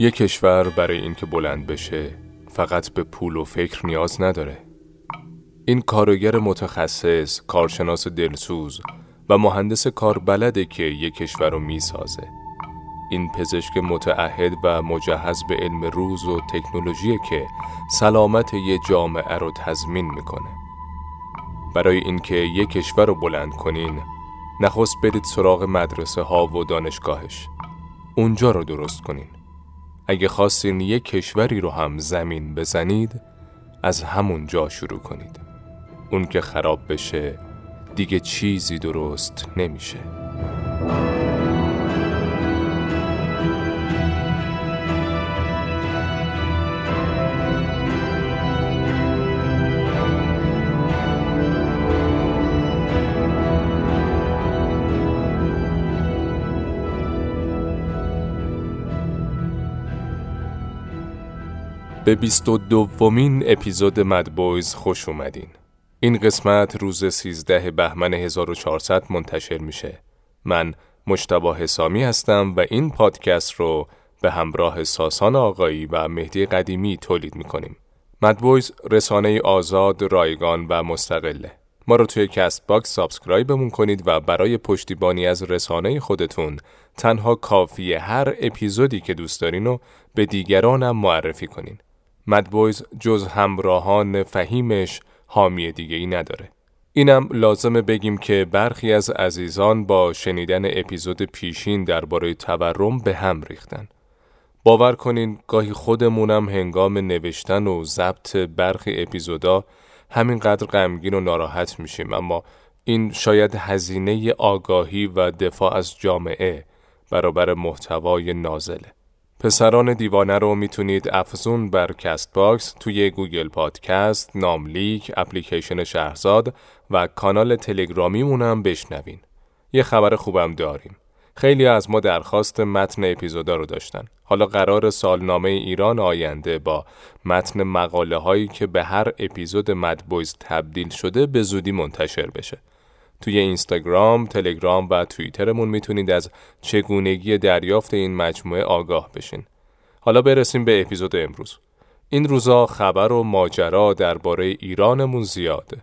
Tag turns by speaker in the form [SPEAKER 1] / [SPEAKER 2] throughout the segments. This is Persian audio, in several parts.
[SPEAKER 1] یک کشور برای اینکه بلند بشه فقط به پول و فکر نیاز نداره. این کارگر متخصص، کارشناس دلسوز و مهندس کار بلده که یک کشور رو می‌سازه. این پزشک متعهد و مجهز به علم روز و تکنولوژی که سلامت یه جامعه رو تضمین می‌کنه. برای اینکه یک کشور رو بلند کنین، نخست برید سراغ مدرسه ها و دانشگاهش. اونجا رو درست کنین. اگه خواستین یک کشوری رو هم زمین بزنید از همون جا شروع کنید. اون که خراب بشه دیگه چیزی درست نمیشه. به بیست و دومین اپیزود Mad Boys خوش اومدین. این قسمت روز 13 بهمن 1400 منتشر میشه. من مجتبی حسامی هستم و این پادکست رو به همراه ساسان آقایی و مهدی قدیمی تولید می‌کنیم. Mad Boys رسانه آزاد، رایگان و مستقله. ما رو توی Castbox subscribe مون کنید و برای پشتیبانی از رسانه خودتون تنها کافیه هر اپیزودی که دوست دارین رو به دیگرانم معرفی کنین. مدبویز جز همراهان فهیمش حامی دیگه ای نداره. اینم لازمه بگیم که برخی از عزیزان با شنیدن اپیزود پیشین درباره تورم به هم ریختن. باور کنین گاهی خودمونم هنگام نوشتن و ضبط برخی اپیزودا همینقدر غمگین و ناراحت میشیم اما این شاید هزینه آگاهی و دفاع از جامعه برابر محتوای نازله. پسران دیوانه رو می‌تونید افزون بر Castbox توی Google Podcast، ناملیک، اپلیکیشن شهرزاد و کانال تلگرامیمونم بشنوین. یه خبر خوبم داریم. خیلی از ما درخواست متن اپیزودا رو داشتن. حالا قراره سالنامه ایران آینده با متن مقاله هایی که به هر اپیزود Mad Boys تبدیل شده به زودی منتشر بشه. توی اینستاگرام، تلگرام و توییترمون می‌تونید از چگونگی دریافت این مجموعه آگاه بشین. حالا برسیم به اپیزود امروز. این روزا خبر و ماجرا درباره ایرانمون زیاده.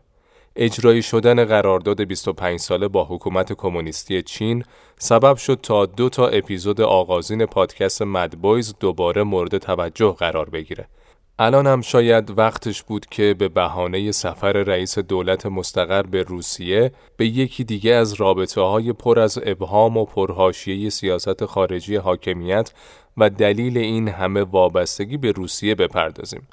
[SPEAKER 1] اجرایی شدن قرارداد 25 ساله با حکومت کمونیستی چین سبب شد تا دو تا اپیزود آغازین پادکست مدبویز دوباره مورد توجه قرار بگیره. الان هم شاید وقتش بود که به بهانه سفر رئیس دولت مستقر به روسیه به یکی دیگه از رابطه های پر از ابهام و پرهاشیه سیاست خارجی حاکمیت و دلیل این همه وابستگی به روسیه بپردازیم.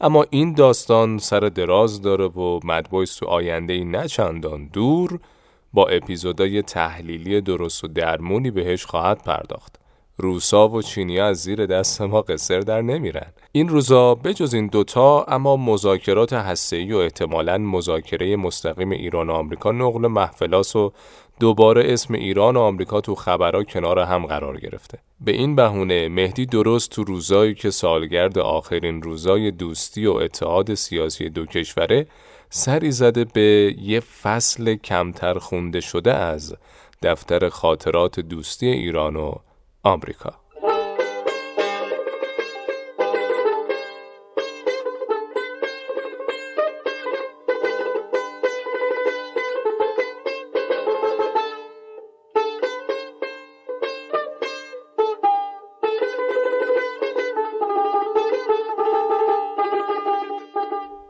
[SPEAKER 1] اما این داستان سر دراز داره و مدبویس تو آینده ای نچندان دور با اپیزودای تحلیلی درست و درمونی بهش خواهد پرداخت. روسا و چینیا از زیر دست ما قصر در نمیرن. این روزا بجز این دوتا اما مذاکرات هسته‌ای و احتمالاً مذاکره مستقیم ایران و آمریکا نقل محفلاس و دوباره اسم ایران و آمریکا تو خبرها کنار هم قرار گرفته. به این بهونه مهدی درست تو روزایی که سالگرد آخرین روزای دوستی و اتحاد سیاسی دو کشوره سری زده به یه فصل کمتر خونده شده از دفتر خاطرات دوستی ایران و آمریکا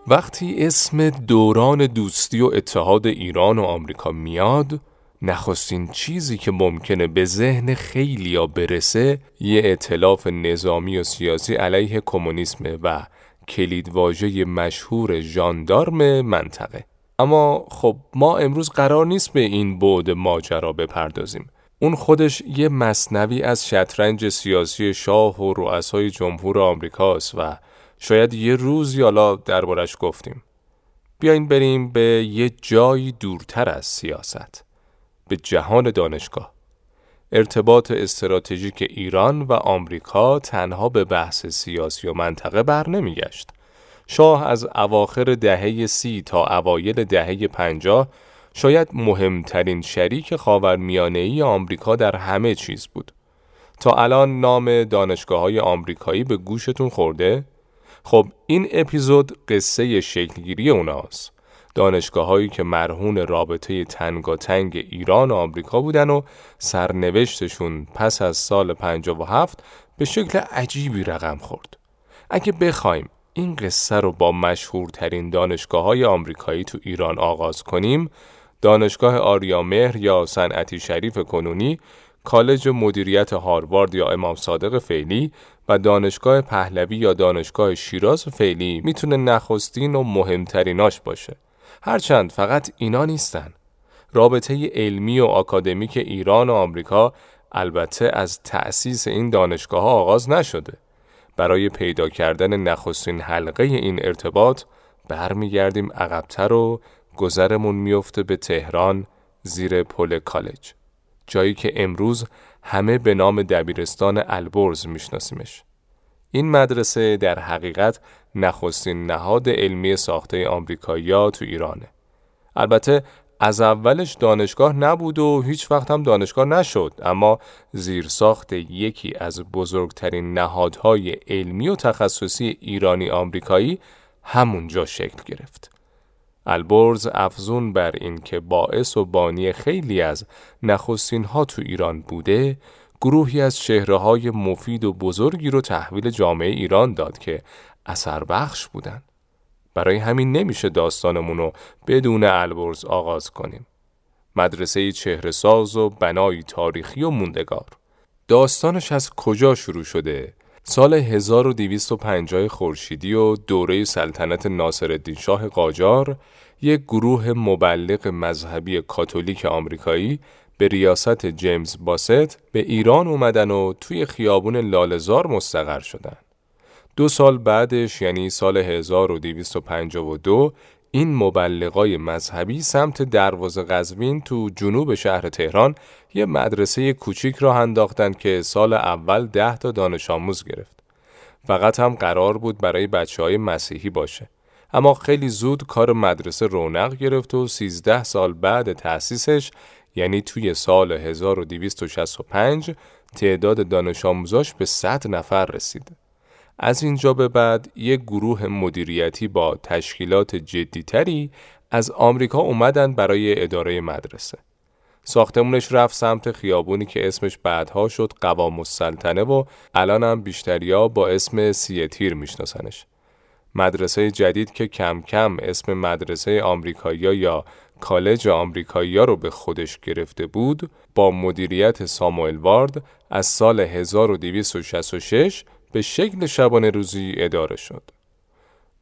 [SPEAKER 1] وقتی اسم دوران دوستی و اتحاد ایران و آمریکا میاد نخستین چیزی که ممکنه به ذهن خیلیا برسه یه اطلاف نظامی و سیاسی علیه کمونیسم و کلیدواژه مشهور ژاندارم منطقه. اما خب ما امروز قرار نیست به این بعد ماجرا بپردازیم. اون خودش یه مصنوی از شطرنج سیاسی شاه و رؤسای جمهور آمریکاست و شاید یه روز یالا دربارش گفتیم. بیاین بریم به یه جایی دورتر از سیاست. به جهان دانشگاه ارتباط استراتژیک ایران و آمریکا تنها به بحث سیاسی و منطقه بر نمیگشت. شاه از اواخر دهه سی تا اوایل دهه پنجاه شاید مهمترین شریک خاورمیانه ای آمریکا در همه چیز بود. تا الان نام دانشگاه های آمریکایی به گوشتون خورده؟ خب این اپیزود قصه شکلگیری اوناست. دانشگاه هایی که مرهون رابطه تنگاتنگ ایران و آمریکا بودن و سرنوشتشون پس از سال 57 به شکل عجیبی رقم خورد. اگه بخوایم این قصه رو با مشهورترین دانشگاه های آمریکایی تو ایران آغاز کنیم دانشگاه آریامهر یا صنعتی شریف کنونی کالج مدیریت هاروارد یا امام صادق فعلی و دانشگاه پهلوی یا دانشگاه شیراز فعلی می‌تونه نخستین و مهمتریناش باشه. هرچند فقط اینا نیستن. رابطه علمی و آکادمیک ایران و آمریکا البته از تأسیس این دانشگاه ها آغاز نشده. برای پیدا کردن نخستین حلقه این ارتباط برمیگردیم عقبتر و گذرمون میفته به تهران زیر پل کالج. جایی که امروز همه به نام دبیرستان البرز میشناسیمش. این مدرسه در حقیقت نخستین نهاد علمی ساخته آمریکایی‌ها تو ایرانه. البته از اولش دانشگاه نبود و هیچ وقت هم دانشگاه نشد اما زیر ساخت یکی از بزرگترین نهادهای علمی و تخصصی ایرانی آمریکایی همونجا شکل گرفت. البرز افزون بر این که باعث و بانی خیلی از نخستین ها تو ایران بوده گروهی از چهره های مفید و بزرگی رو تحویل جامعه ایران داد که اثر بخش بودن. برای همین نمیشه داستانمون رو بدون البرز آغاز کنیم. مدرسه چهره ساز و بنایی تاریخی و موندگار. داستانش از کجا شروع شده؟ سال 1250 خورشیدی و دوره سلطنت ناصرالدین شاه قاجار یک گروه مبلغ مذهبی کاتولیک آمریکایی به ریاست جیمز باست به ایران اومدن و توی خیابون لالزار مستقر شدن. دو سال بعدش یعنی سال 1252 این مبلغای مذهبی سمت دروازه قزوین تو جنوب شهر تهران یه مدرسه کوچیک را انداختن که سال اول ده تا دانش آموز گرفت. فقط هم قرار بود برای بچه های مسیحی باشه. اما خیلی زود کار مدرسه رونق گرفت و 13 سال بعد تأسیسش یعنی توی سال 1265 تعداد دانش آموزاش به 100 نفر رسید. از اینجا به بعد یک گروه مدیریتی با تشکیلات جدیتری از آمریکا اومدن برای اداره مدرسه. ساختمونش رفت سمت خیابونی که اسمش بعدها شد قوام السلطنه و الان هم بیشتریا با اسم سیتیر میشناسنش. مدرسه جدید که کم کم اسم مدرسه آمریکایی یا کالج آمریکایی رو به خودش گرفته بود با مدیریت ساموئل وارد از سال 1266 به شکل شبانه روزی اداره شد.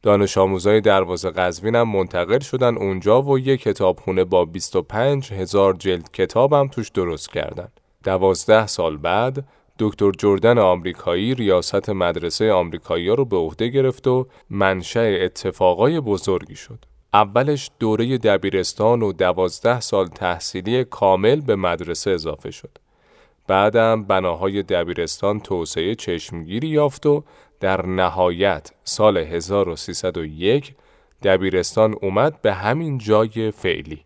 [SPEAKER 1] دانش آموزای دروازه قزوین هم منتقل شدن اونجا و یک کتابخونه با 25 هزار جلد کتاب هم توش درست کردن. دوازده سال بعد دکتر جردن آمریکایی ریاست مدرسه آمریکایی رو به عهده گرفت و منشأ اتفاقای بزرگی شد. اولش دوره دبیرستان و دوازده سال تحصیلی کامل به مدرسه اضافه شد. بعدم بناهای دبیرستان توسعه چشمگیری یافت و در نهایت سال 1301 دبیرستان اومد به همین جای فعلی.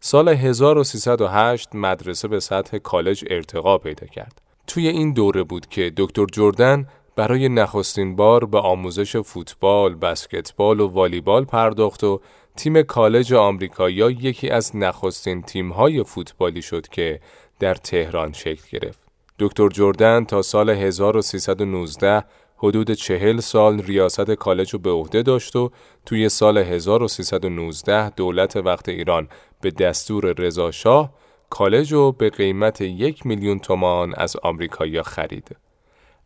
[SPEAKER 1] سال 1308 مدرسه به سطح کالج ارتقا پیدا کرد. توی این دوره بود که دکتر جردن برای نخستین بار به آموزش فوتبال، بسکتبال و والیبال پرداخت و تیم کالج آمریکایی یکی از نخستین تیم‌های فوتبالی شد که در تهران شکل گرفت. دکتر جردن تا سال 1319 حدود چهل سال ریاست کالج رو به عهده داشت و توی سال 1319 دولت وقت ایران به دستور رضا شاه کالج رو به قیمت یک میلیون تومان از آمریکایی خرید.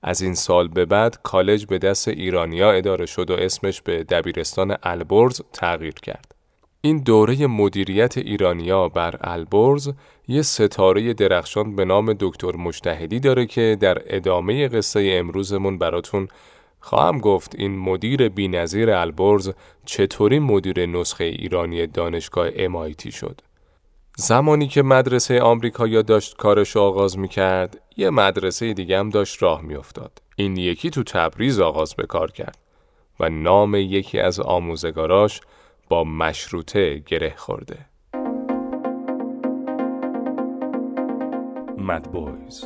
[SPEAKER 1] از این سال به بعد کالج به دست ایرانیا اداره شد و اسمش به دبیرستان البرز تغییر کرد. این دوره مدیریت ایرانیا بر البرز یه ستاره درخشان به نام دکتر مجتهدی داره که در ادامه قصه امروزمون براتون خواهم گفت این مدیر بینظیر البرز چطوری مدیر نسخه ایرانی دانشگاه امایتی شد. زمانی که مدرسه آمریکا داشت کارش آغاز می کرد، یه مدرسه دیگه هم داشت راه می افتاد. این یکی تو تبریز آغاز به کار کرد و نام یکی از آموزگاراش با مشروطه گره خورده. مد بویز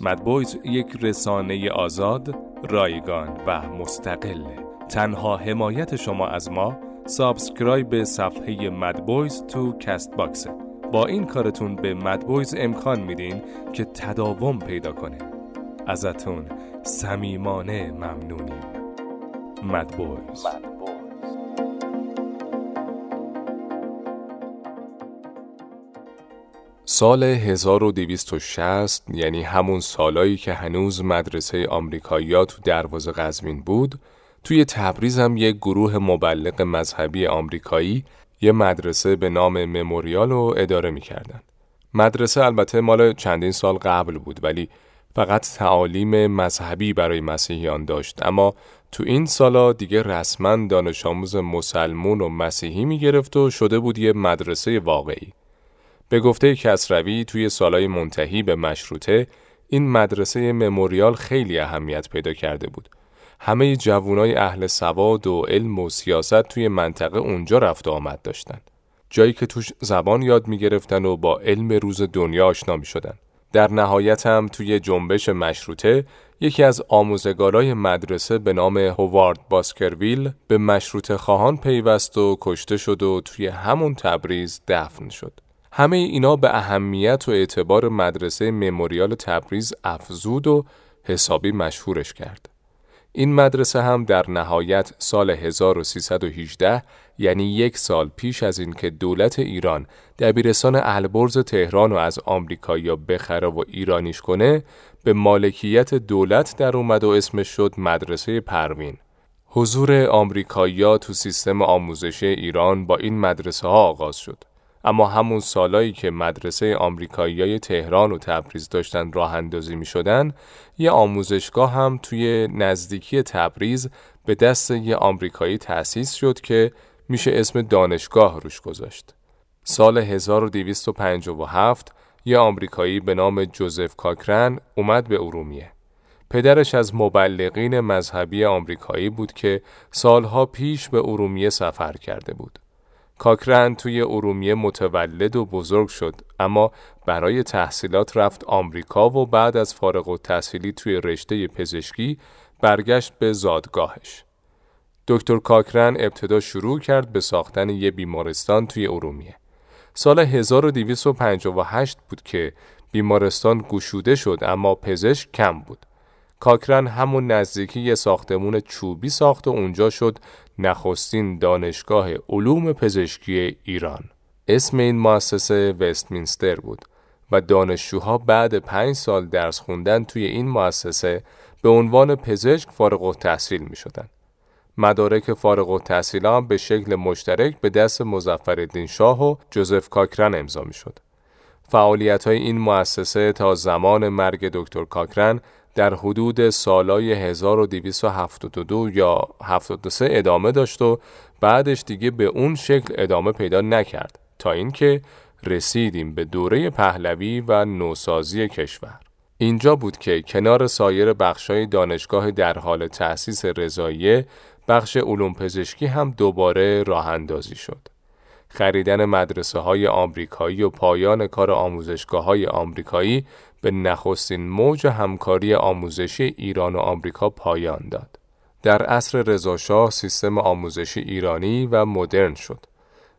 [SPEAKER 1] Mad Boys یک رسانه آزاد، رایگان و مستقله. تنها حمایت شما از ما subscribe به صفحه Mad Boys تو Castbox ه. با این کارتون به Mad Boys امکان میدین که تداوم پیدا کنه. ازتون صمیمانه ممنونیم. Mad Boys. سال 1260 یعنی همون سالایی که هنوز مدرسه آمریکایی‌ها تو دروازه قزوین بود توی تبریز هم یک گروه مبلغ مذهبی آمریکایی یه مدرسه به نام مموریال رو اداره می‌کردن. مدرسه البته مال چندین سال قبل بود ولی فقط تعالیم مذهبی برای مسیحیان داشت اما تو این سالا دیگه رسما دانش آموز مسلمون و مسیحی می‌گرفت و شده بود یه مدرسه واقعی. به گفته کسروی توی سالهای منتهی به مشروطه این مدرسه مموریال خیلی اهمیت پیدا کرده بود. همه جوانای اهل سواد و علم و سیاست توی منطقه اونجا رفت و آمد داشتن. جایی که توش زبان یاد می گرفتن و با علم روز دنیا آشنا می. در نهایت هم توی جنبش مشروطه یکی از آموزگارای مدرسه به نام هوارد باسکرویل به مشروط خواهان پیوست و کشته شد و توی همون تبریز دفن شد. همه اینا به اهمیت و اعتبار مدرسه مموریال تبریز افزود و حسابی مشهورش کرد. این مدرسه هم در نهایت سال 1318 یعنی یک سال پیش از اینکه دولت ایران دبیرستان البرز تهران و از آمریکایی بخره و ایرانیش کنه به مالکیت دولت در اومد و اسمش شد مدرسه پروین. حضور آمریکایی‌ها تو سیستم آموزشی ایران با این مدرسه ها آغاز شد. اما همون سالایی که مدرسه آمریکاییای تهران و تبریز داشتن راه اندازی می شدن، یه آموزشگاه هم توی نزدیکی تبریز به دست یه آمریکایی تأسیس شد که میشه اسم دانشگاه روش گذاشت. سال 1257 یه آمریکایی به نام جوزف کاکرن اومد به ارومیه. پدرش از مبلغین مذهبی آمریکایی بود که سالها پیش به ارومیه سفر کرده بود. کاکرن توی ارومیه متولد و بزرگ شد اما برای تحصیلات رفت آمریکا و بعد از فارغ و تحصیلی توی رشته پزشکی برگشت به زادگاهش. دکتر کاکرن ابتدا شروع کرد به ساختن یه بیمارستان توی ارومیه. سال 1258 بود که بیمارستان گشوده شد اما پزشک کم بود. کاکرن همون نزدیکی یه ساختمون چوبی ساخت و اونجا شد نخستین دانشگاه علوم پزشکی ایران. اسم این مؤسسه وستمینستر بود و دانشجوها بعد پنج سال درس خوندن توی این مؤسسه به عنوان پزشک فارغ و تحصیل می شدن. مدارک فارغ و هم به شکل مشترک به دست مزفر شاه و جوزف کاکرن امضا می شد. فعالیت های این مؤسسه تا زمان مرگ دکتر کاکرن در حدود سالای 1272 یا 73 ادامه داشت و بعدش دیگه به اون شکل ادامه پیدا نکرد تا اینکه رسیدیم به دوره پهلوی و نوسازی کشور. اینجا بود که کنار سایر بخشای دانشگاه در حال تأسیس رضاییه بخش علوم پزشکی هم دوباره راه اندازی شد. خریدن مدرسه های آمریکایی و پایان کار آموزشگاه های آمریکایی به نخستین موج همکاری آموزشی ایران و آمریکا پایان داد. در عصر رضاشاه سیستم آموزشی ایرانی و مدرن شد.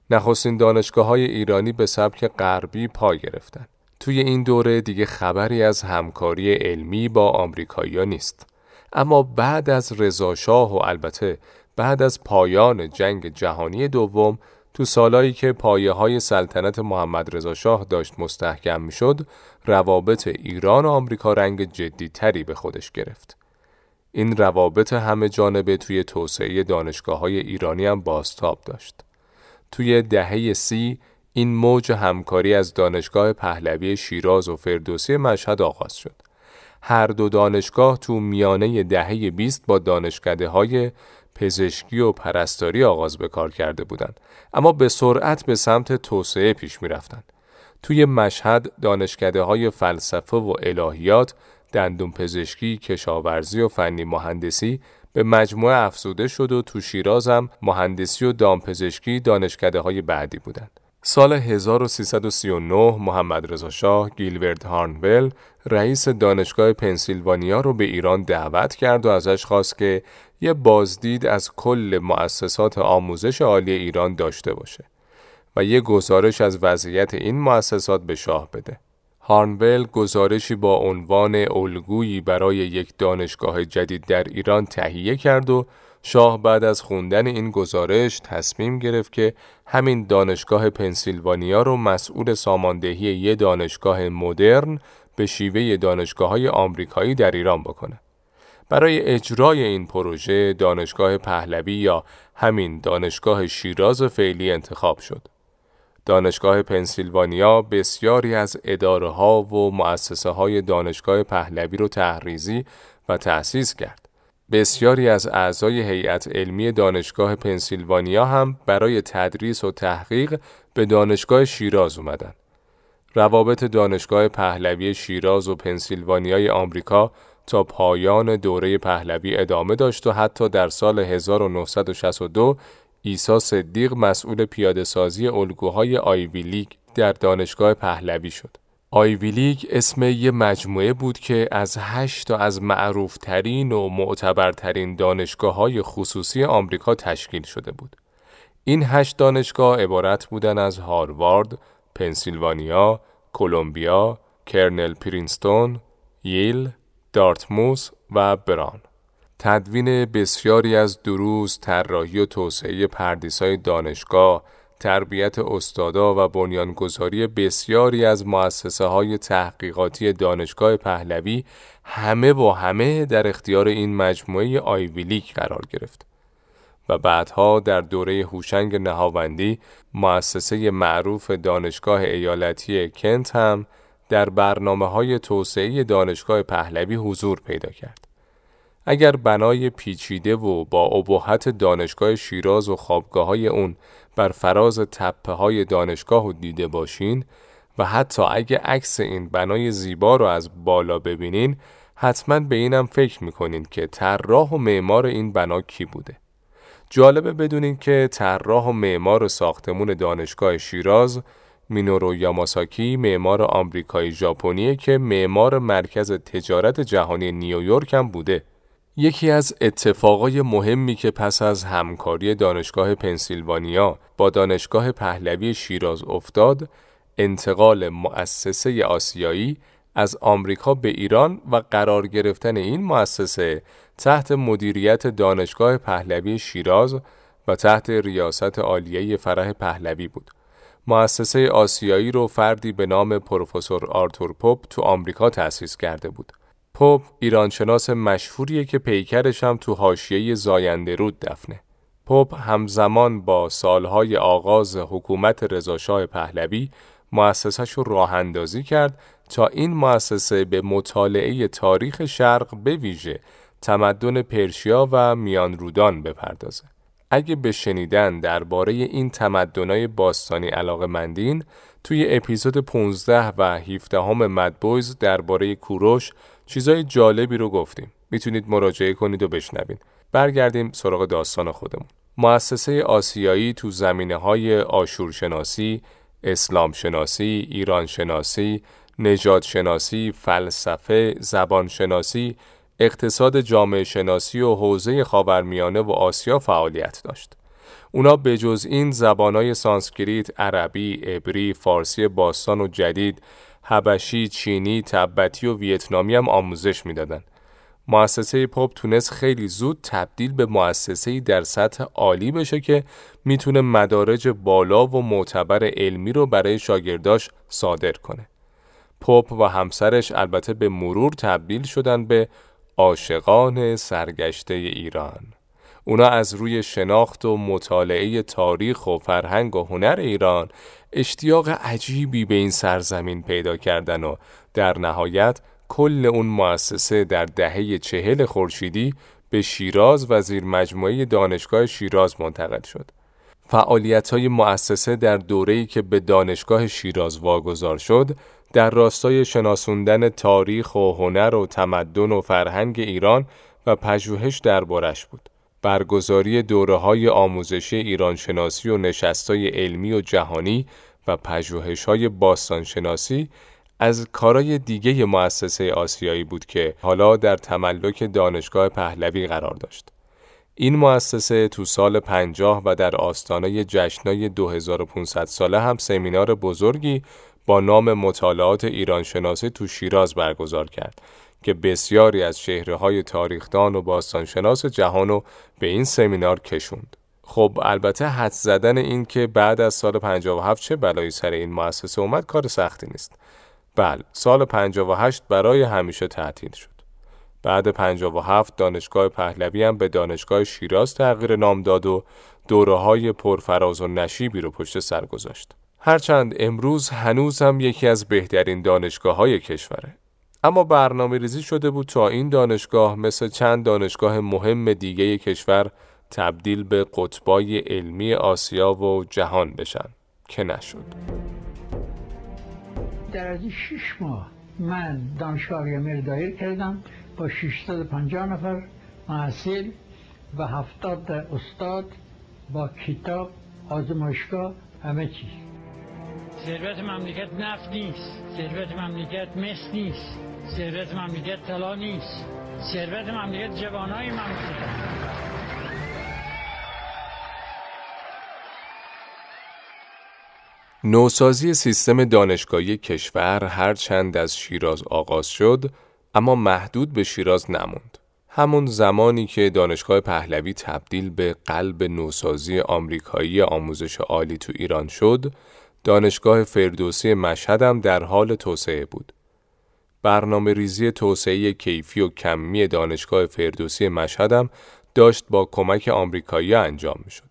[SPEAKER 1] نخستین دانشگاه های ایرانی به سبک غربی پا گرفتند. توی این دوره دیگه خبری از همکاری علمی با آمریکایی‌ها نیست. اما بعد از رضاشاه و البته بعد از پایان جنگ جهانی دوم تو سالایی که پایه های سلطنت محمد رضا شاه داشت مستحکم می شد، روابط ایران و آمریکا رنگ جدی تری به خودش گرفت. این روابط همه جانبه توی توسعه دانشگاه های ایرانی هم باستاب داشت. توی دهه سی این موج همکاری از دانشگاه پهلوی شیراز و فردوسی مشهد آغاز شد. هر دو دانشگاه تو میانه دهه 20 با دانشکده های پزشکی و پرستاری آغاز به کار کرده بودند اما به سرعت به سمت توسعه پیش می. توی مشهد دانشکده های فلسفه و الهیات دندون پزشکی، کشاورزی و فنی مهندسی به مجموعه افزوده شد و تو شیراز هم مهندسی و دامپزشکی دانشکده های بعدی بودند. سال 1339 محمد رضا شاه گیلورد هارنول رئیس دانشگاه پنسیلوانیا رو به ایران دعوت کرد و ازش خواست که یه بازدید از کل مؤسسات آموزش عالی ایران داشته باشه و یه گزارش از وضعیت این مؤسسات به شاه بده. هارنول گزارشی با عنوان الگویی برای یک دانشگاه جدید در ایران تهیه کرد و شاه بعد از خوندن این گزارش تصمیم گرفت که همین دانشگاه پنسیلوانیا رو مسئول ساماندهی یه دانشگاه مدرن به شیوه دانشگاه های آمریکایی در ایران بکنه. برای اجرای این پروژه دانشگاه پهلوی یا همین دانشگاه شیراز فعلی انتخاب شد. دانشگاه پنسیلوانیا بسیاری از اداره ها و مؤسسه های دانشگاه پهلوی رو تحریزی و تأسیس کرد. بسیاری از اعضای هیئت علمی دانشگاه پنسیلوانیا هم برای تدریس و تحقیق به دانشگاه شیراز اومدن. روابط دانشگاه پهلوی شیراز و پنسیلوانیای آمریکا تا پایان دوره پهلوی ادامه داشت و حتی در سال 1962 عیسی صدیق مسئول پیاده سازی الگوهای آیوی لیگ در دانشگاه پهلوی شد. آیوی لیگ اسم یه مجموعه بود که از هشت تا از معروفترین و معتبرترین دانشگاه های خصوصی آمریکا تشکیل شده بود. این هشت دانشگاه عبارت بودن از هاروارد، پنسیلوانیا، کلمبیا، کرنل پرینستون، ییل، دارتموس و بران. تدوین بسیاری از دروس، طراحی و توسعه پردیسای دانشگاه، تربیت استادا و بنیانگذاری بسیاری از مؤسسه های تحقیقاتی دانشگاه پهلوی همه با همه در اختیار این مجموعه آیویلیک قرار گرفت. و بعدها در دوره هوشنگ نهاوندی مؤسسه معروف دانشگاه ایالتی کنت هم در برنامه های توسعه دانشگاه پهلوی حضور پیدا کرد. اگر بنای پیچیده و با ابهت دانشگاه شیراز و خوابگاه های اون بر فراز تپه های دانشگاه رو دیده باشین و حتی اگه عکس این بنای زیبا رو از بالا ببینین حتما به اینم فکر می‌کنین که طراح و معمار این بنا کی بوده. جالبه بدونین که طراح و معمار ساختمون دانشگاه شیراز مینورو یاماساکی معمار آمریکایی ژاپنی که معمار مرکز تجارت جهانی نیویورک هم بوده. یکی از اتفاقای مهمی که پس از همکاری دانشگاه پنسیلوانیا با دانشگاه پهلوی شیراز افتاد، انتقال مؤسسه آسیایی از آمریکا به ایران و قرار گرفتن این مؤسسه تحت مدیریت دانشگاه پهلوی شیراز و تحت ریاست عالیه فرح پهلوی بود. مؤسسه آسیایی رو فردی به نام پروفسور آرتور پوپ تو آمریکا تأسیس کرده بود. پوپ ایرانشناس مشهوریه که پیکرش هم تو حاشیه زاینده رود دفنه. پوپ همزمان با سالهای آغاز حکومت رضاشاه پهلوی مؤسسش رو راه اندازی کرد تا این مؤسسه به مطالعه تاریخ شرق به ویژه تمدن پرشیا و میان رودان بپردازه. اگه به شنیدن درباره این تمدنای باستانی علاقه مندین توی اپیزود 15 و 17 هم مدبویز درباره کوروش چیزای جالبی رو گفتیم. می‌تونید مراجعه کنید و بشنوید. برگردیم سراغ داستان خودمون. مؤسسه آسیایی تو زمینه های آشورشناسی، اسلام شناسی، ایران شناسی، نجات شناسی، فلسفه، زبان شناسی، اقتصاد جامعه شناسی و حوزه خاورمیانه و آسیا فعالیت داشت. اونا به جز این زبانهای سانسکریت، عربی، عبری، فارسی باستان و جدید، حبشی، چینی، تبتی و ویتنامی هم آموزش می‌دادن. مؤسسه پاپ تونست خیلی زود تبدیل به مؤسسه در سطح عالی بشه که می‌تونه مدارج بالا و معتبر علمی رو برای شاگرداش صادر کنه. پاپ و همسرش البته به مرور تبدیل شدن به عاشقان سرگشته ایران. اونا از روی شناخت و مطالعه تاریخ و فرهنگ و هنر ایران اشتیاق عجیبی به این سرزمین پیدا کردن و در نهایت کل اون مؤسسه در دهه چهل خورشیدی به شیراز و زیر مجموعه دانشگاه شیراز منتقل شد. فعالیت های مؤسسه در دوره‌ای که به دانشگاه شیراز واگذار شد در راستای شناسوندن تاریخ و هنر و تمدن و فرهنگ ایران و پژوهش دربارش بود. برگزاری دوره های آموزشی ایرانشناسی و نشستای علمی و جهانی و پژوهش های باستانشناسی از کارای دیگه مؤسسه آسیایی بود که حالا در تملک دانشگاه پهلوی قرار داشت. این مؤسسه تو سال 50 و در آستانه جشنای 2500 ساله هم سمینار بزرگی با نام مطالعات ایرانشناسی تو شیراز برگزار کرد که بسیاری از های تاریخدان و باستانشناس جهان رو به این سمینار کشوند. خب البته حد زدن این که بعد از سال 57 چه بلایی سر این مؤسسه اومد کار سختی نیست. بله سال 58 برای همیشه تعطیل شد. بعد 57 دانشگاه پهلوی هم به دانشگاه شیراز تغییر نام داد و دوره های پرفراز و نشیبی رو پشت سر گذاشت. هرچند امروز هنوز هم یکی از بهترین دانشگاه های کشوره. اما برنامه ریزی شده بود تا این دانشگاه مثل چند دانشگاه مهم دیگه کشور تبدیل به قطبای علمی آسیا و جهان بشن که نشد.
[SPEAKER 2] در از شش ماه من دانشگاه آریامر دایر کردم با 650 نفر محصل و 70 استاد با کتاب آزمایشگاه همه چیز
[SPEAKER 3] ثروت مملکت نفت نیست. ثروت مملکت مس نیست. ثروت مملکت طلا نیست. ثروت مملکت جوانای مملکت.
[SPEAKER 1] نوسازی سیستم دانشگاهی کشور هرچند از شیراز آغاز شد اما محدود به شیراز نموند. همون زمانی که دانشگاه پهلوی تبدیل به قلب نوسازی آمریکایی آموزش عالی تو ایران شد، دانشگاه فردوسی مشهد هم در حال توسعه بود. برنامه ریزی توسعه کیفی و کمی دانشگاه فردوسی مشهد هم داشت با کمک آمریکایی انجام می شد.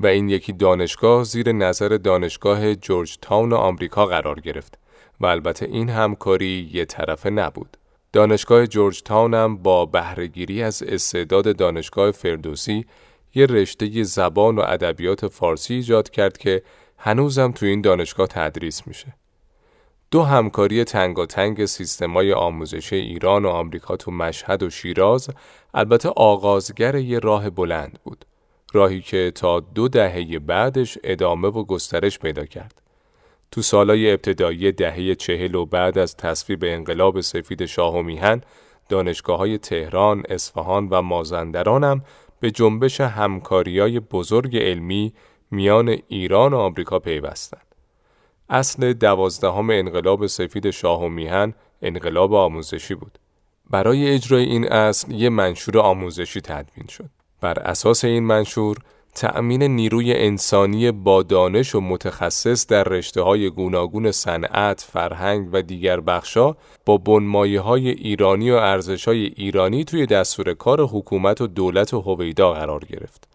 [SPEAKER 1] و این یکی دانشگاه زیر نظر دانشگاه جورج تاون آمریکا قرار گرفت و البته این همکاری یه طرفه نبود. دانشگاه جورج تاون هم با بهرهگیری از استعداد دانشگاه فردوسی یه رشته زبان و ادبیات فارسی ایجاد کرد که هنوزم تو این دانشگاه تدریس میشه. دو همکاری تنگاتنگ سیستمای آموزشی ایران و آمریکا تو مشهد و شیراز البته آغازگر یه راه بلند بود. راهی که تا دو دهه بعدش ادامه و گسترش پیدا کرد. تو سالای ابتدایی دهه چهل و بعد از تصویب انقلاب سفید شاه و میهن دانشگاه های تهران، اصفهان و مازندران هم به جنبش همکاریای بزرگ علمی میان ایران و آمریکا پیوستند. اصل دوازدهم انقلاب سفید شاه و میهن انقلاب آموزشی بود. برای اجرای این اصل یه منشور آموزشی تدوین شد. بر اساس این منشور تأمین نیروی انسانی با دانش و متخصص در رشته های گوناگون صنعت، فرهنگ و دیگر بخشا با بنمایه های ایرانی و ارزش های ایرانی توی دستور کار حکومت و دولت هویدا قرار گرفت.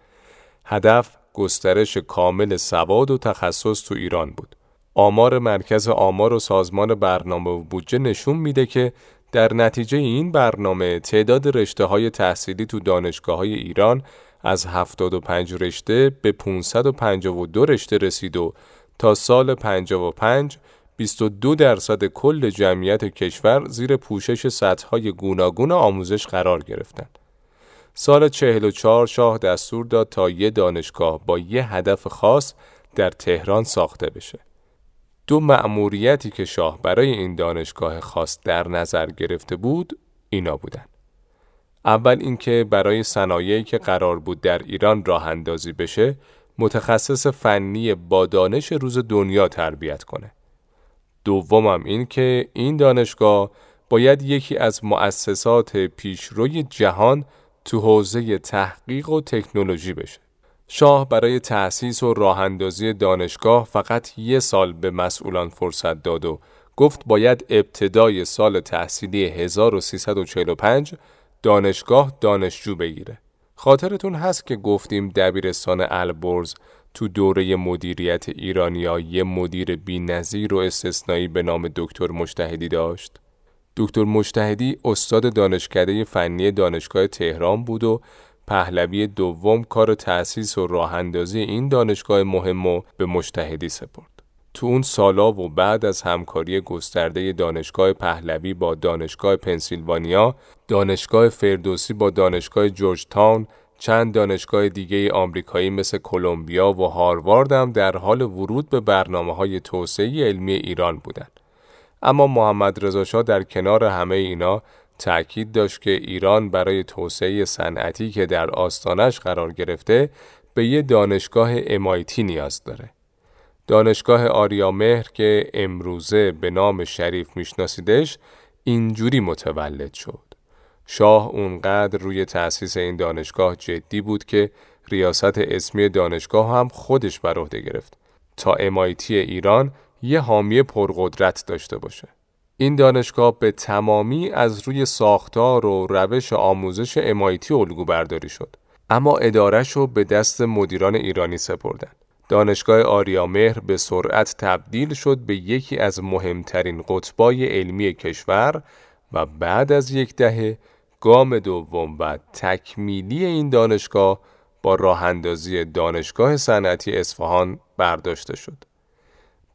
[SPEAKER 1] هدف گسترش کامل سواد و تخصص تو ایران بود. آمار مرکز آمار و سازمان برنامه و بودجه نشون میده که در نتیجه این برنامه تعداد رشته های تحصیلی تو دانشگاه های ایران از 75 رشته به 552 رشته رسید و تا سال 55 22 درصد کل جمعیت کشور زیر پوشش سطحهای گوناگون آموزش قرار گرفتند. سال 44 شاه دستور داد تا یه دانشگاه با یه هدف خاص در تهران ساخته بشه. دو مأموریتی که شاه برای این دانشگاه خاص در نظر گرفته بود اینا بودن. اول اینکه برای صنایعی که قرار بود در ایران راه اندازی بشه متخصص فنی با دانش روز دنیا تربیت کنه. دومم این که این دانشگاه باید یکی از مؤسسات پیشروی جهان تو حوزه تحقیق و تکنولوژی بشه. شاه برای تأسیس و راهاندازی دانشگاه فقط یه سال به مسئولان فرصت داد و گفت باید ابتدای سال تحصیلی 1345 دانشگاه دانشجو بگیره. خاطرتون هست که گفتیم دبیرستان البرز تو دوره مدیریت ایرانیا یه مدیر بی و استثنایی به نام دکتر مشتهدی داشت؟ دکتر مشتهدی استاد دانشکده فنی دانشگاه تهران بود و پهلوی دوم کار تأسیس و راه اندازی این دانشگاه مهم و به مشتهدی سپرد. تو اون سالا و بعد از همکاری گسترده دانشگاه پهلوی با دانشگاه پنسیلوانیا، دانشگاه فردوسی با دانشگاه جورج تاون، چند دانشگاه دیگه آمریکایی مثل کلمبیا و هاروارد هم در حال ورود به برنامه های توسعه علمی ایران بودند. اما محمد رضا در کنار همه اینا تأکید داشت که ایران برای توسعه صنعتی که در آستانش قرار گرفته به یه دانشگاه MIT نیاز داره. دانشگاه آریامهر که امروزه به نام شریف میشناسیدش اینجوری متولد شد. شاه اونقدر روی تأسیس این دانشگاه جدی بود که ریاست اسمی دانشگاه هم خودش بر عهده گرفت تا MIT ایران یه حامی پرقدرت داشته باشه. این دانشگاه به تمامی از روی ساختار و روش آموزش MIT الگو برداری شد. اما ادارش رو به دست مدیران ایرانی سپردن. دانشگاه آریامهر به سرعت تبدیل شد به یکی از مهمترین قطبای علمی کشور و بعد از یک دهه گام دوم و تکمیلی این دانشگاه با راه اندازی دانشگاه صنعتی اصفهان برداشته شد.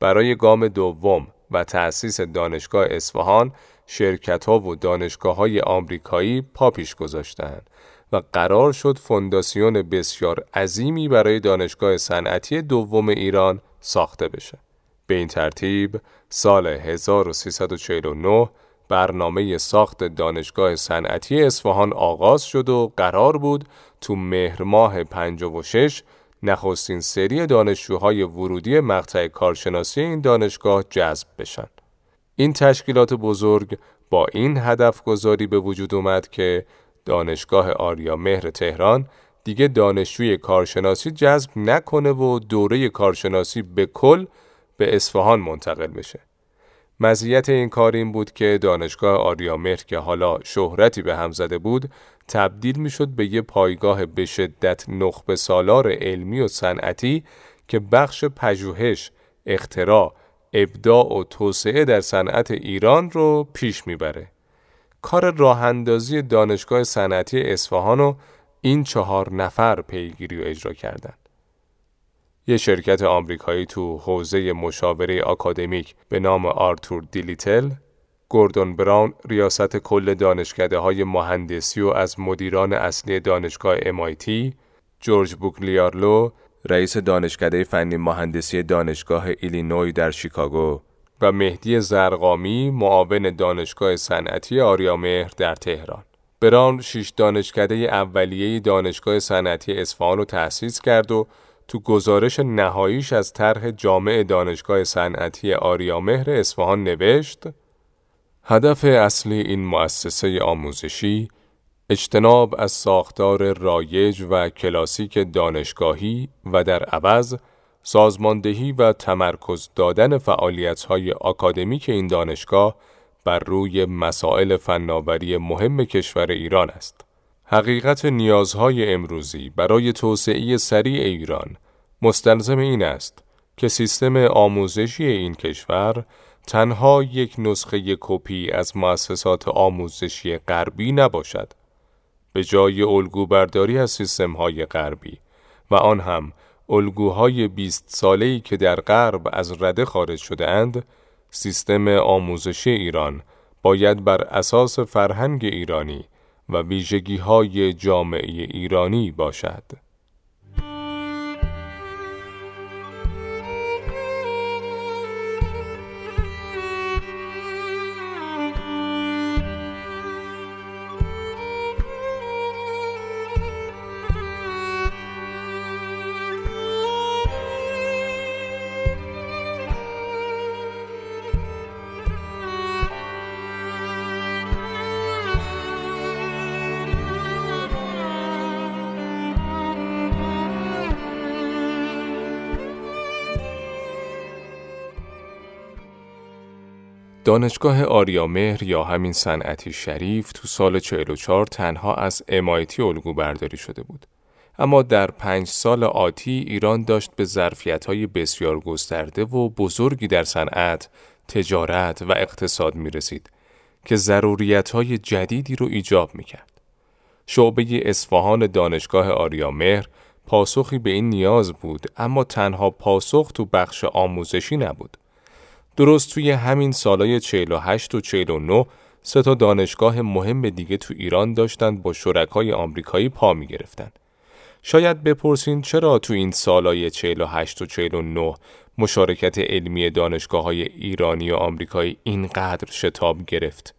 [SPEAKER 1] برای گام دوم و تأسیس دانشگاه اصفهان شرکت ها و دانشگاه های آمریکایی پا پیش گذاشتند و قرار شد فونداسیون بسیار عظیمی برای دانشگاه صنعتی دوم ایران ساخته بشه. به این ترتیب سال 1349 برنامه ساخت دانشگاه صنعتی اصفهان آغاز شد و قرار بود تو مهر ماه 56 نخستین سری دانشجوهای ورودی مقطع کارشناسی این دانشگاه جذب بشن. این تشکیلات بزرگ با این هدف گذاری به وجود اومد که دانشگاه آریا مهر تهران دیگه دانشجوی کارشناسی جذب نکنه و دوره کارشناسی به کل به اصفهان منتقل بشه. مزیت این کار این بود که دانشگاه آریامهر که حالا شهرتی به هم زده بود تبدیل می شد به یه پایگاه به شدت نخبه سالار علمی و صنعتی که بخش پژوهش، اختراع، ابداع و توسعه در صنعت ایران رو پیش می‌بره. کار راه اندازی دانشگاه صنعتی اصفهان رو این چهار نفر پیگیری و اجرا کردند. یه شرکت آمریکایی تو حوزه مشاوره آکادمیک به نام Arthur D. Little گوردون براون ریاست کل دانشکده های مهندسی و از مدیران اصلی دانشگاه MIT جورج بوکلیارلو رئیس دانشکده فنی مهندسی دانشگاه ایلینوی در شیکاگو و مهدی زرقامی معاون دانشگاه صنعتی آریامهر در تهران. براون شش دانشکده اولیه دانشگاه صنعتی اصفهان رو تأسیس کرد و تو گزارش نهاییش از طرح جامع دانشگاه صنعتی آریامهر اصفهان نوشت هدف اصلی این مؤسسه آموزشی اجتناب از ساختار رایج و کلاسیک دانشگاهی و در عوض سازماندهی و تمرکز دادن فعالیت‌های آکادمیک این دانشگاه بر روی مسائل فناوری مهم کشور ایران است. حقیقت نیازهای امروزی برای توسعه سریع ایران مستلزم این است که سیستم آموزشی این کشور تنها یک نسخه کپی از مؤسسات آموزشی غربی نباشد به جای الگو برداری از سیستم های غربی و آن هم الگوهای 20 ساله‌ای که در غرب از رده خارج شده اند سیستم آموزشی ایران باید بر اساس فرهنگ ایرانی و ویژگی های جامعه ایرانی باشد. دانشگاه آریامهر یا همین صنعتی شریف تو سال 44 تنها از MIT الگو برداری شده بود. اما در پنج سال آتی ایران داشت به ظرفیت بسیار گسترده و بزرگی در صنعت، تجارت و اقتصاد می رسید که ضروریت های جدیدی رو ایجاب می کرد. شعبه اصفهان دانشگاه آریامهر پاسخی به این نیاز بود اما تنها پاسخ تو بخش آموزشی نبود. درست توی همین سالای 48 و 49 سه تا دانشگاه مهم دیگه تو ایران داشتند با شرکای آمریکایی پا می گرفتن. شاید بپرسین چرا تو این سالای 48 و 49 مشارکت علمی دانشگاه های ایرانی و آمریکایی اینقدر شتاب گرفت؟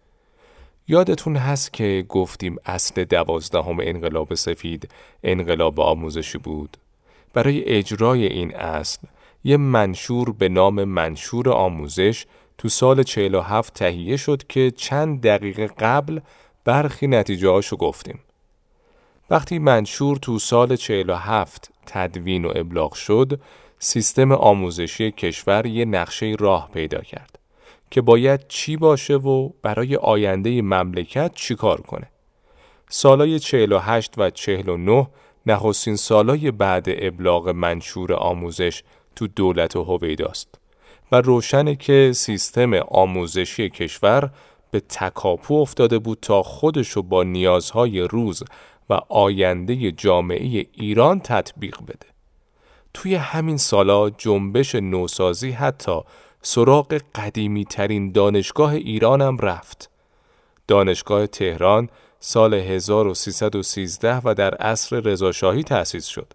[SPEAKER 1] یادتون هست که گفتیم اصل دوازدهم انقلاب سفید انقلاب آموزشی بود؟ برای اجرای این اصل یه منشور به نام منشور آموزش تو سال 47 تهیه شد که چند دقیقه قبل برخی نتیجه هاشو گفتیم. وقتی منشور تو سال 47 تدوین و ابلاغ شد، سیستم آموزشی کشور یه نقشه راه پیدا کرد که باید چی باشه و برای آینده مملکت چی کار کنه. سالای 48 و 49 نخستین سالای بعد ابلاغ منشور آموزش تو دولت هویداست و روشنه که سیستم آموزشی کشور به تکاپو افتاده بود تا خودشو با نیازهای روز و آینده جامعه ایران تطبیق بده. توی همین سالا جنبش نوسازی حتی سراغ قدیمی ترین دانشگاه ایران هم رفت. دانشگاه تهران سال 1313 و در عصر رضاشاهی تأسیس شد.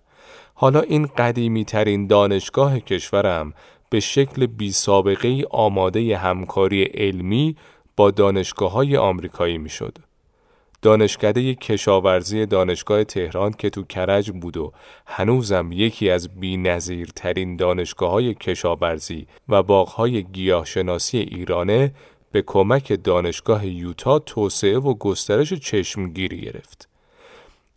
[SPEAKER 1] حالا این قدیمی ترین دانشگاه کشورم به شکل بی سابقه آماده همکاری علمی با دانشگاه های آمریکایی می شد. دانشکده کشاورزی دانشگاه تهران که تو کرج بود و هنوزم یکی از بی ترین دانشگاه های کشاورزی و باغهای گیاهشناسی ایرانه به کمک دانشگاه یوتا توسعه و گسترش چشمگیری گرفت.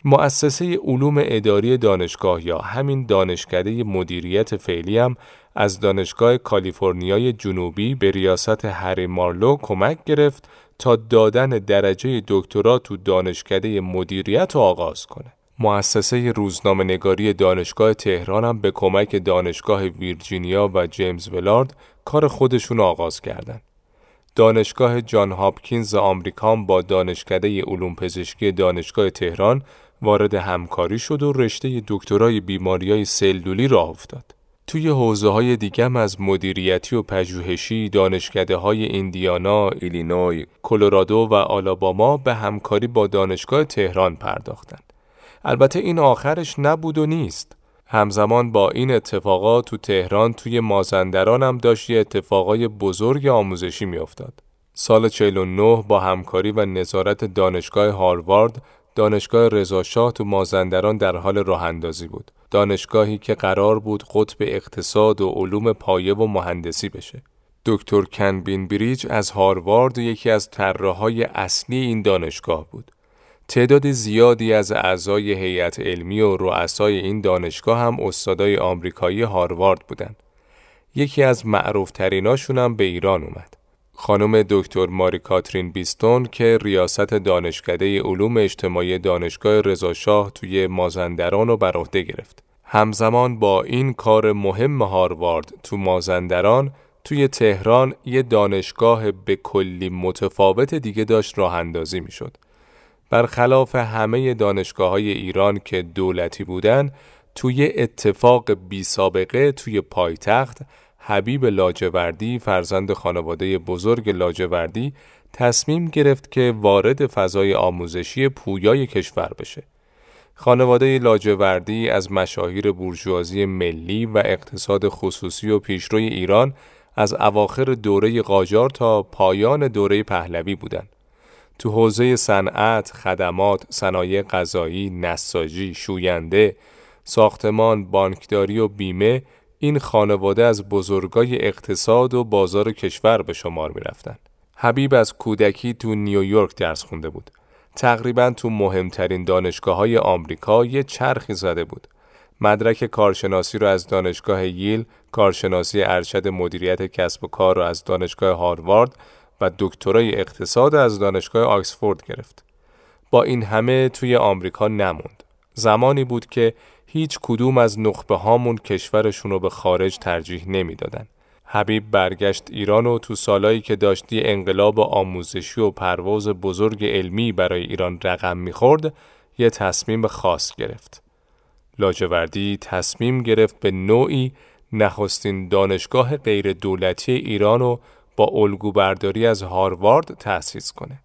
[SPEAKER 1] مؤسسه علوم اداری دانشگاه یا همین دانشکده مدیریت فعلی هم از دانشگاه کالیفرنیای جنوبی به ریاست هری مارلو کمک گرفت تا دادن درجه دکترا تو دانشکده مدیریت رو آغاز کنه. مؤسسه روزنامه نگاری دانشگاه تهران هم به کمک دانشگاه ویرجینیا و جیمز ولارد کار خودشون آغاز کردند. دانشگاه جان هاپکینز آمریکا با دانشکده علوم پزشکی دانشگاه تهران وارد همکاری شد و رشته دکترای بیماریای سلولی راه افتاد. توی حوزه های دیگم از مدیریتی و پژوهشی دانشکده های ایندیانا، ایلینوی، کلرادو و آلاباما به همکاری با دانشگاه تهران پرداختند. البته این آخرش نبود و نیست. همزمان با این اتفاقات تو تهران توی مازندران هم داشت یه اتفاقای بزرگ آموزشی میافتاد. سال 49 با همکاری و نظارت دانشگاه هاروارد دانشگاه رضاشاه تو مازندران در حال راه اندازی بود. دانشگاهی که قرار بود قطب اقتصاد و علوم پایه و مهندسی بشه. دکتر کنبین بریج از هاروارد یکی از طراحهای اصلی این دانشگاه بود. تعداد زیادی از اعضای هیئت علمی و رؤسای این دانشگاه هم استادای آمریکایی هاروارد بودند. یکی از معروفتریناشون هم به ایران اومد. خانم دکتر ماری کاترین بیستون که ریاست دانشکده علوم اجتماعی دانشگاه رضاشاه توی مازندران رو بر عهده گرفت. همزمان با این کار مهم هاروارد تو مازندران توی تهران یه دانشگاه به کلی متفاوت دیگه داشت راه اندازی می. برخلاف همه دانشگاه های ایران که دولتی بودن توی اتفاق بی سابقه توی پایتخت حبیب لاجوردی فرزند خانواده بزرگ لاجوردی تصمیم گرفت که وارد فضای آموزشی پویای کشور بشه. خانواده لاجوردی از مشاهیر بورژوازی ملی و اقتصاد خصوصی و پیشروی ایران از اواخر دوره قاجار تا پایان دوره پهلوی بودند. تو حوزه صنعت، خدمات، صنایع غذایی، نساجی، شوینده، ساختمان، بانکداری و بیمه این خانواده از بزرگای اقتصاد و بازار کشور به شمار می رفتن. حبیب از کودکی تو نیویورک درس خونده بود. تقریبا تو مهمترین دانشگاه های آمریکا یه چرخی زده بود. مدرک کارشناسی رو از دانشگاه ییل، کارشناسی ارشد مدیریت کسب و کار رو از دانشگاه هاروارد و دکترای اقتصاد از دانشگاه آکسفورد گرفت. با این همه توی آمریکا نموند. زمانی بود که هیچ کدوم از نخبه هامون کشورشون رو به خارج ترجیح نمی‌دادن. حبیب برگشت ایران و تو سالایی که داشتی انقلاب آموزشی و پرواز بزرگ علمی برای ایران رقم می‌خورد یه تصمیم خاص گرفت. لاجوردی تصمیم گرفت به نوعی نخستین دانشگاه غیر دولتی ایران رو با الگو برداری از هاروارد تأسیس کنه.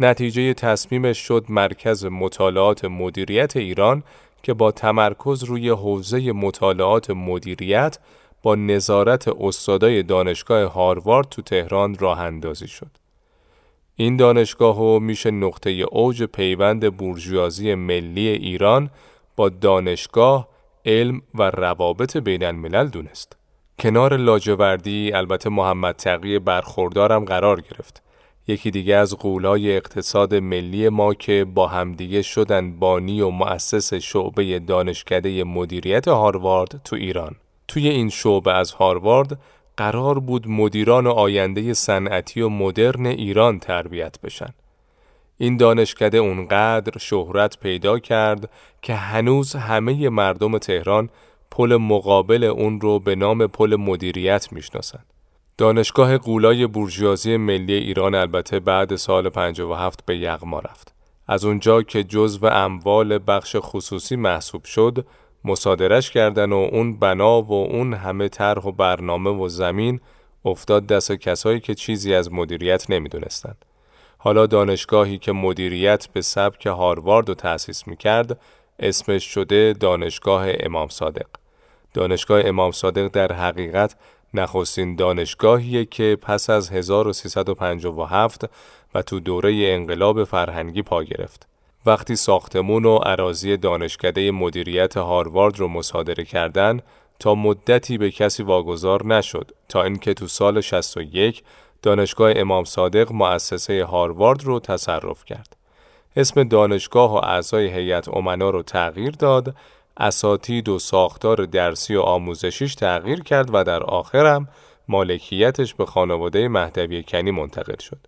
[SPEAKER 1] نتیجه تصمیمش شد مرکز مطالعات مدیریت ایران که با تمرکز روی حوزه مطالعات مدیریت با نظارت استادای دانشگاه هاروارد تو تهران راه اندازی شد. این دانشگاه و میشه نقطه اوج پیوند بورژوازی ملی ایران با دانشگاه، علم و روابط بین الملل دونست. کنار لاجوردی البته محمد تقی برخوردارم قرار گرفت. یکی دیگه از قولای اقتصاد ملی ما که با همدیگه شدن بانی و مؤسس شعبه دانشکده مدیریت هاروارد تو ایران. توی این شعبه از هاروارد قرار بود مدیران آینده صنعتی و مدرن ایران تربیت بشن. این دانشکده اونقدر شهرت پیدا کرد که هنوز همه مردم تهران پل مقابل اون رو به نام پل مدیریت می‌شناسند. دانشگاه قولای بورژوازی ملی ایران البته بعد سال 57 به یغما رفت. از اونجا که جزو اموال بخش خصوصی محسوب شد، مصادرش کردن و اون بنا و اون همه طرح و برنامه و زمین افتاد دست کسایی که چیزی از مدیریت نمی‌دونستند. حالا دانشگاهی که مدیریت به سبک هاروارد رو تأسیس می‌کرد اسمش شده دانشگاه امام صادق. دانشگاه امام صادق در حقیقت نخستین دانشگاهیه که پس از 1357 و تو دوره انقلاب فرهنگی پا گرفت. وقتی ساختمون و عراضی دانشکده مدیریت هاروارد رو مصادره کردن تا مدتی به کسی واگذار نشد تا اینکه تو سال 61 دانشگاه امام صادق مؤسسه هاروارد رو تصرف کرد. اسم دانشگاه و اعضای هیئت امنا رو تغییر داد اساتید و ساختار درسی و آموزشیش تغییر کرد و در آخرم مالکیتش به خانواده مهدوی کنی منتقل شد.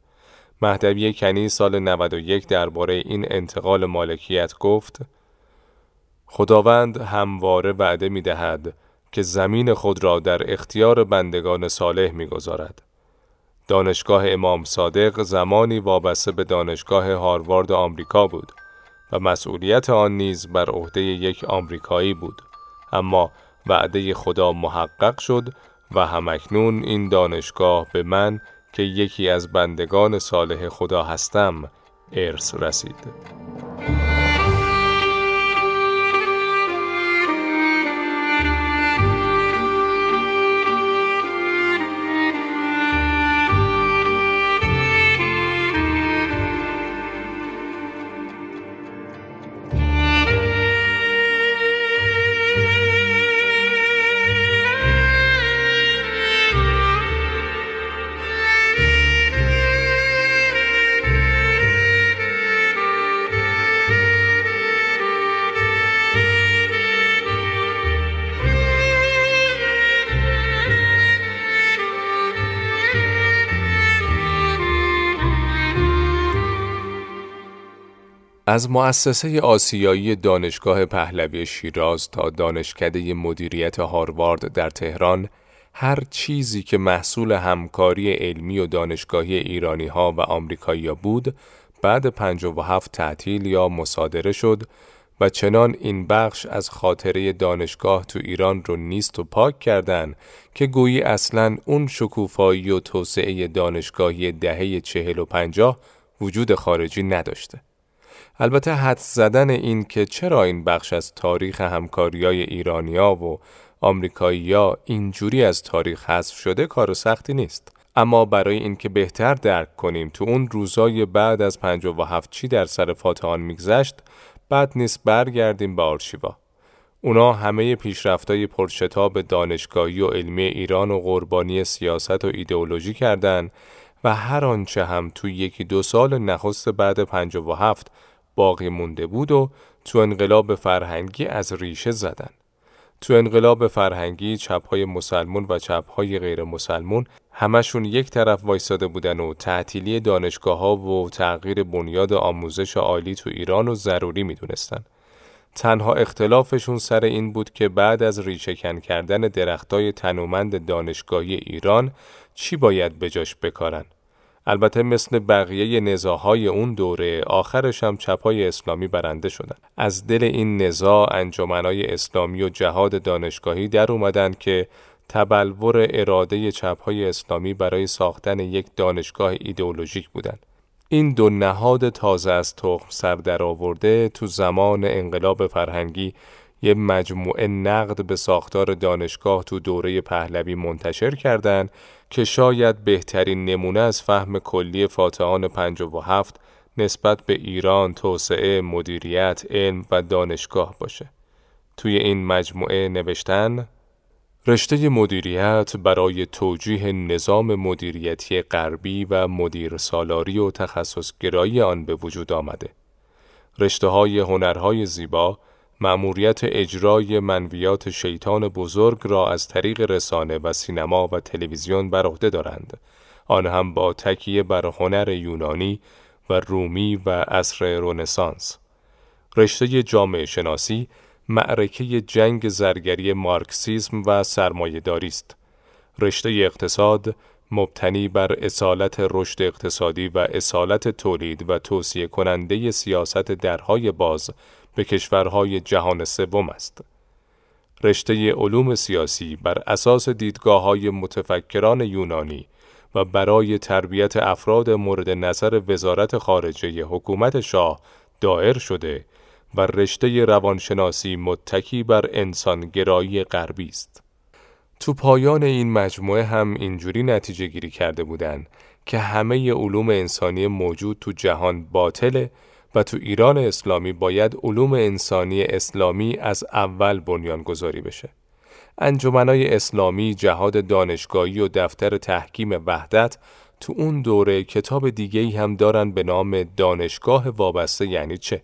[SPEAKER 1] مهدوی کنی سال 91 درباره این انتقال مالکیت گفت خداوند همواره وعده می دهد که زمین خود را در اختیار بندگان صالح می گذارد. دانشگاه امام صادق زمانی وابسته به دانشگاه هاروارد آمریکا بود و مسئولیت آن نیز بر عهده یک آمریکایی بود. اما وعده خدا محقق شد و همکنون این دانشگاه به من که یکی از بندگان صالح خدا هستم ارث رسید. از مؤسسه آسیایی دانشگاه پهلوی شیراز تا دانشکده مدیریت هاروارد در تهران هر چیزی که محصول همکاری علمی و دانشگاهی ایرانی ها و آمریکایی بود بعد 57 تعطیل یا مصادره شد و چنان این بخش از خاطره دانشگاه تو ایران رو نیست و پاک کردن که گویی اصلا اون شکوفایی و توسعه دانشگاهی دهه چهل و پنجاه وجود خارجی نداشته. البته حد زدن این که چرا این بخش از تاریخ همکاریای ایرانیا و آمریکایی‌ها اینجوری از تاریخ حذف شده کار سختی نیست. اما برای اینکه بهتر درک کنیم تو اون روزای بعد از 57 چی در سر فاتحان میگذشت بعد نیست برگردیم به آرشیوا. اونا همه پیشرفتای پرشتاب دانشگاهی و علمی ایران و قربانی سیاست و ایدئولوژی کردند و هر آنچه هم تو یکی دو سال نخست بعد 57 باقی مونده بود و تو انقلاب فرهنگی از ریشه زدن. تو انقلاب فرهنگی چپهای مسلمون و چپهای غیر مسلمون همشون یک طرف وایستاده بودن و تعطیلی دانشگاه ها و تغییر بنیاد آموزش عالی تو ایران رو ضروری می‌دونستن. تنها اختلافشون سر این بود که بعد از ریشهکن کردن درختای تنومند دانشگاهی ایران چی باید بجاش بکارن؟ البته مثل بقیه نزاهای اون دوره آخرش هم چپای اسلامی برنده شدن. از دل این نزا انجمنای اسلامی و جهاد دانشگاهی در اومدن که تبلور اراده چپهای اسلامی برای ساختن یک دانشگاه ایدئولوژیک بودند. این دو نهاد تازه از تخم سر در آورده تو زمان انقلاب فرهنگی یه مجموعه نقد به ساختار دانشگاه تو دوره پهلوی منتشر کردند که شاید بهترین نمونه از فهم کلی فاتحان 57 نسبت به ایران، توسعه، مدیریت، علم و دانشگاه باشه. توی این مجموعه نوشتن رشته مدیریت برای توجیه نظام مدیریتی غربی و مدیر سالاری و تخصصگرایی آن به وجود آمده. رشته های هنرهای زیبا مأموریت اجرای منویات شیطان بزرگ را از طریق رسانه و سینما و تلویزیون بر عهده دارند. آن هم با تکیه بر هنر یونانی و رومی و عصر رونسانس رشته جامعه شناسی معرکه جنگ زرگری مارکسیزم و سرمایه‌داری است. رشته اقتصاد مبتنی بر اصالت رشد اقتصادی و اصالت تولید و توصیه کننده سیاست درهای باز به کشورهای جهان سوم است. رشته علوم سیاسی بر اساس دیدگاه های متفکران یونانی و برای تربیت افراد مورد نظر وزارت خارجه حکومت شاه دائر شده و رشته روانشناسی متکی بر انسانگرایی غربی است. تو پایان این مجموعه هم اینجوری نتیجه گیری کرده بودند که همه علوم انسانی موجود تو جهان باطله و تو ایران اسلامی باید علوم انسانی اسلامی از اول بنیان گذاری بشه. انجمنای اسلامی، جهاد دانشگاهی و دفتر تحکیم وحدت تو اون دوره کتاب دیگه هم دارن به نام دانشگاه وابسته یعنی چه؟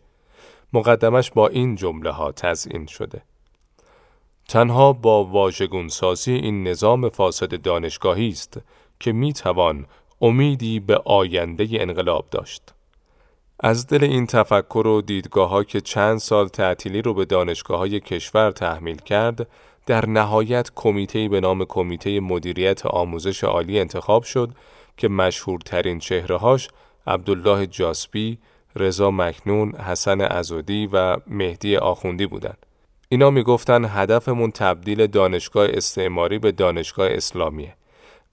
[SPEAKER 1] مقدمش با این جمله ها تزئین شده. تنها با واژگون سازی این نظام فاسد دانشگاهی است که می توان امیدی به آینده انقلاب داشت. از دل این تفکر و دیدگاه ها که چند سال تعطیلی رو به دانشگاه های کشور تحمیل کرد، در نهایت کمیته به نام کمیته مدیریت آموزش عالی انتخاب شد که مشهورترین چهرههاش عبدالله جاسبی، رضا مکنون، حسن ازودی و مهدی آخوندی بودند. اینا می‌گفتن هدفمون تبدیل دانشگاه استعماری به دانشگاه اسلامیه.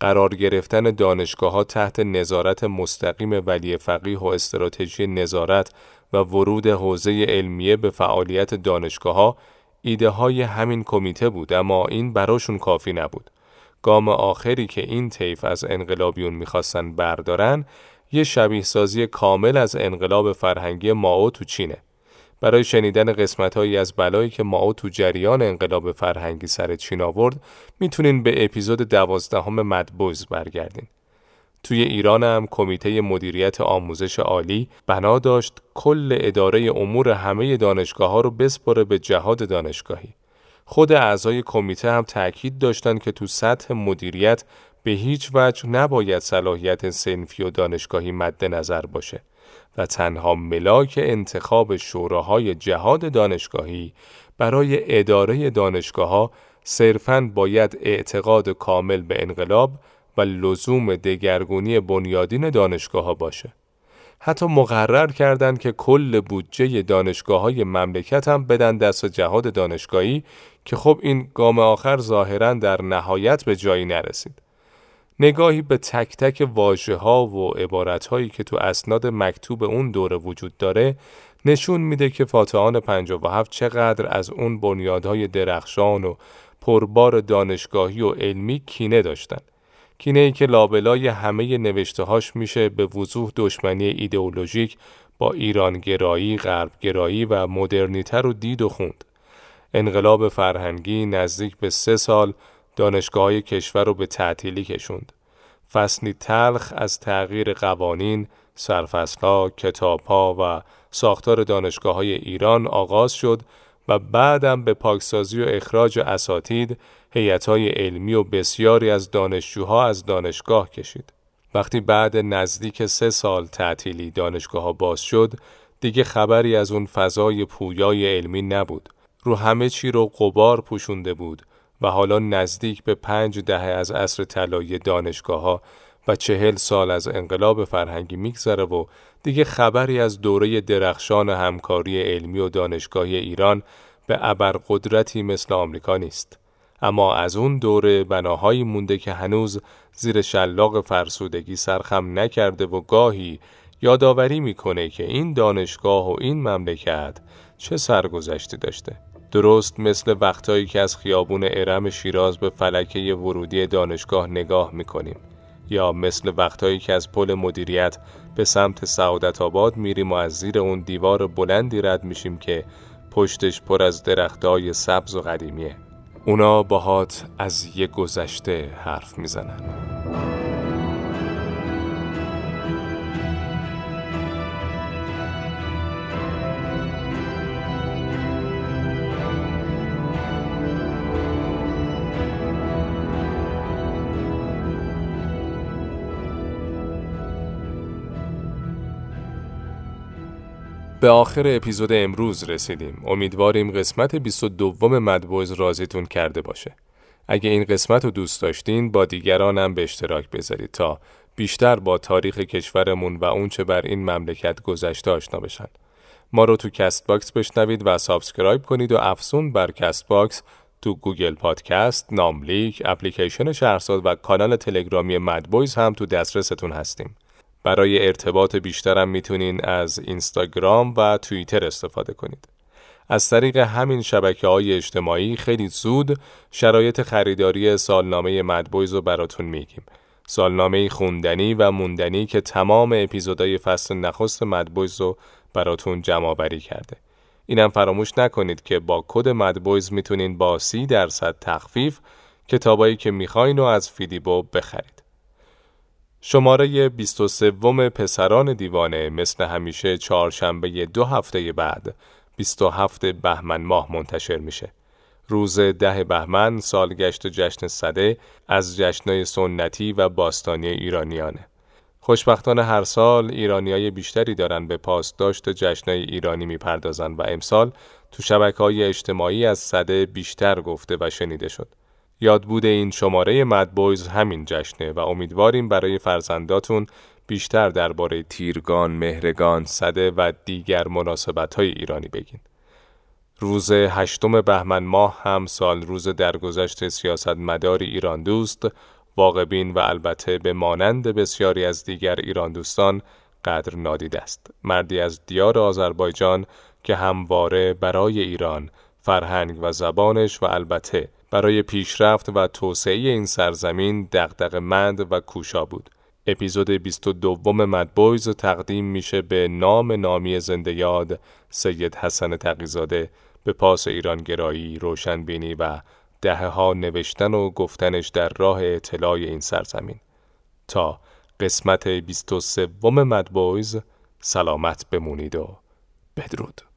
[SPEAKER 1] قرار گرفتن دانشگاه ها تحت نظارت مستقیم ولی فقیه و استراتژی نظارت و ورود حوزه علمیه به فعالیت دانشگاه ها ایده های همین کمیته بود اما این براشون کافی نبود. گام آخری که این طیف از انقلابیون می‌خواستن بردارن یه شبیه سازی کامل از انقلاب فرهنگی ماو تو چینه. برای شنیدن قسمت هایی از بلایی که ماو تو جریان انقلاب فرهنگی سر چین آورد می‌تونین به اپیزود دوازدهم مدبوز برگردین. توی ایران هم کمیته مدیریت آموزش عالی بنا داشت کل اداره امور همه دانشگاه ها رو بسپره به جهاد دانشگاهی. خود اعضای کمیته هم تاکید داشتند که تو سطح مدیریت به هیچ وجه نباید صلاحیت سنفی و دانشگاهی مد نظر باشه. و تنها ملاک انتخاب شوراهای جهاد دانشگاهی برای اداره دانشگاه ها صرفاً باید اعتقاد کامل به انقلاب و لزوم دگرگونی بنیادین دانشگاه ها باشه. حتی مقرر کردند که کل بودجه دانشگاه های مملکت هم بدن دست جهاد دانشگاهی که خب این گام آخر ظاهرا در نهایت به جایی نرسید. نگاهی به تک تک واجه ها و عبارت هایی که تو اسناد مکتوب اون دوره وجود داره نشون میده که فاتحان 57 چقدر از اون بنیادهای درخشان و پربار دانشگاهی و علمی کینه داشتن. کینه ای که لابلای همه نوشته هاش میشه به وضوح دشمنی ایدئولوژیک با ایرانگرایی، غربگرایی و مدرنیته رو دید و خوند. انقلاب فرهنگی نزدیک به سه سال دانشگاه کشور رو به تعطیلی کشوند. فصلی تلخ از تغییر قوانین، سرفصلها، کتابها و ساختار دانشگاه های ایران آغاز شد و بعدم به پاکسازی و اخراج اساتید، های علمی و بسیاری از دانشجوها از دانشگاه کشید. وقتی بعد نزدیک سه سال تعطیلی دانشگاه ها باز شد، دیگه خبری از اون فضای پویای علمی نبود. رو همه چی رو قبار پوشونده بود و حالا نزدیک به پنج دهه از عصر طلایی دانشگاه ها و چهل سال از انقلاب فرهنگی میگذره و دیگه خبری از دوره درخشان همکاری علمی و دانشگاهی ایران به ابرقدرتی مثل آمریکا نیست. اما از اون دوره بناهایی مونده که هنوز زیر شلاق فرسودگی سرخم نکرده و گاهی یادآوری می‌کنه که این دانشگاه و این مملکت چه سرگذشتی داشته درست مثل وقتایی که از خیابون ارم شیراز به فلکه ورودی دانشگاه نگاه می‌کنیم یا مثل وقتایی که از پل مدیریت به سمت سعادت آباد میریم و از زیر اون دیوار بلندی رد میشیم که پشتش پر از درختای سبز و قدیمیه. اونا باهات از یه گذشته حرف می‌زنن. به آخر اپیزود امروز رسیدیم. امیدواریم قسمت 22 Mad Boys راضیتون کرده باشه. اگه این قسمت رو دوست داشتین با دیگرانم به اشتراک بذارید تا بیشتر با تاریخ کشورمون و اونچه بر این مملکت گذشته آشنا بشن. ما رو تو Castbox بشنوید و subscribe کنید و افزون بر Castbox تو Google Podcast، ناملیک، اپلیکیشن شهرزاد و کانال تلگرامی Mad Boys هم تو دسترستون هستیم. برای ارتباط بیشترم می‌تونین از اینستاگرام و توییتر استفاده کنید. از طریق همین شبکه های اجتماعی خیلی زود شرایط خریداری سالنامه Mad Boys رو براتون میگیم. سالنامه خوندنی و موندنی که تمام اپیزودهای فصل نخست Mad Boys رو براتون جمع آوری کرده. اینم فراموش نکنید که با کد Mad Boys می‌تونین با سی درصد تخفیف کتابایی که می‌خواین رو از فیدیبو بخرید. شماره 23 پسران دیوانه مثل همیشه چهارشنبه دو هفته بعد 27 بهمن ماه منتشر میشه. روز ده بهمن سالگشت جشن صده از جشنهای سنتی و باستانی ایرانیانه. خوشبختانه هر سال ایرانیای بیشتری دارن به پاسداشت جشنهای ایرانی می‌پردازن و امسال تو شبکه های اجتماعی از صده بیشتر گفته و شنیده شد. یادبود این شماره مدبویز همین جشنه و امیدواریم برای فرزنداتون بیشتر درباره تیرگان، مهرگان، صده و دیگر مناسبت های ایرانی بگین. روز هشتم بهمن ماه هم سال روز درگذشت سیاست مدار ایران دوست، واقبین و البته به مانند بسیاری از دیگر ایران دوستان قدر نادید است. مردی از دیار آذربایجان که همواره برای ایران، فرهنگ و زبانش و البته برای پیشرفت و توسعه این سرزمین دغدغه مند و کوشا بود. اپیزود 22 مدبویز تقدیم میشه به نام نامی زنده یاد سید حسن تقیزاده به پاس ایرانگرایی، روشنبینی و دهه ها نوشتن و گفتنش در راه اطلاع این سرزمین. تا قسمت 23 مدبویز سلامت بمونید و بدرود.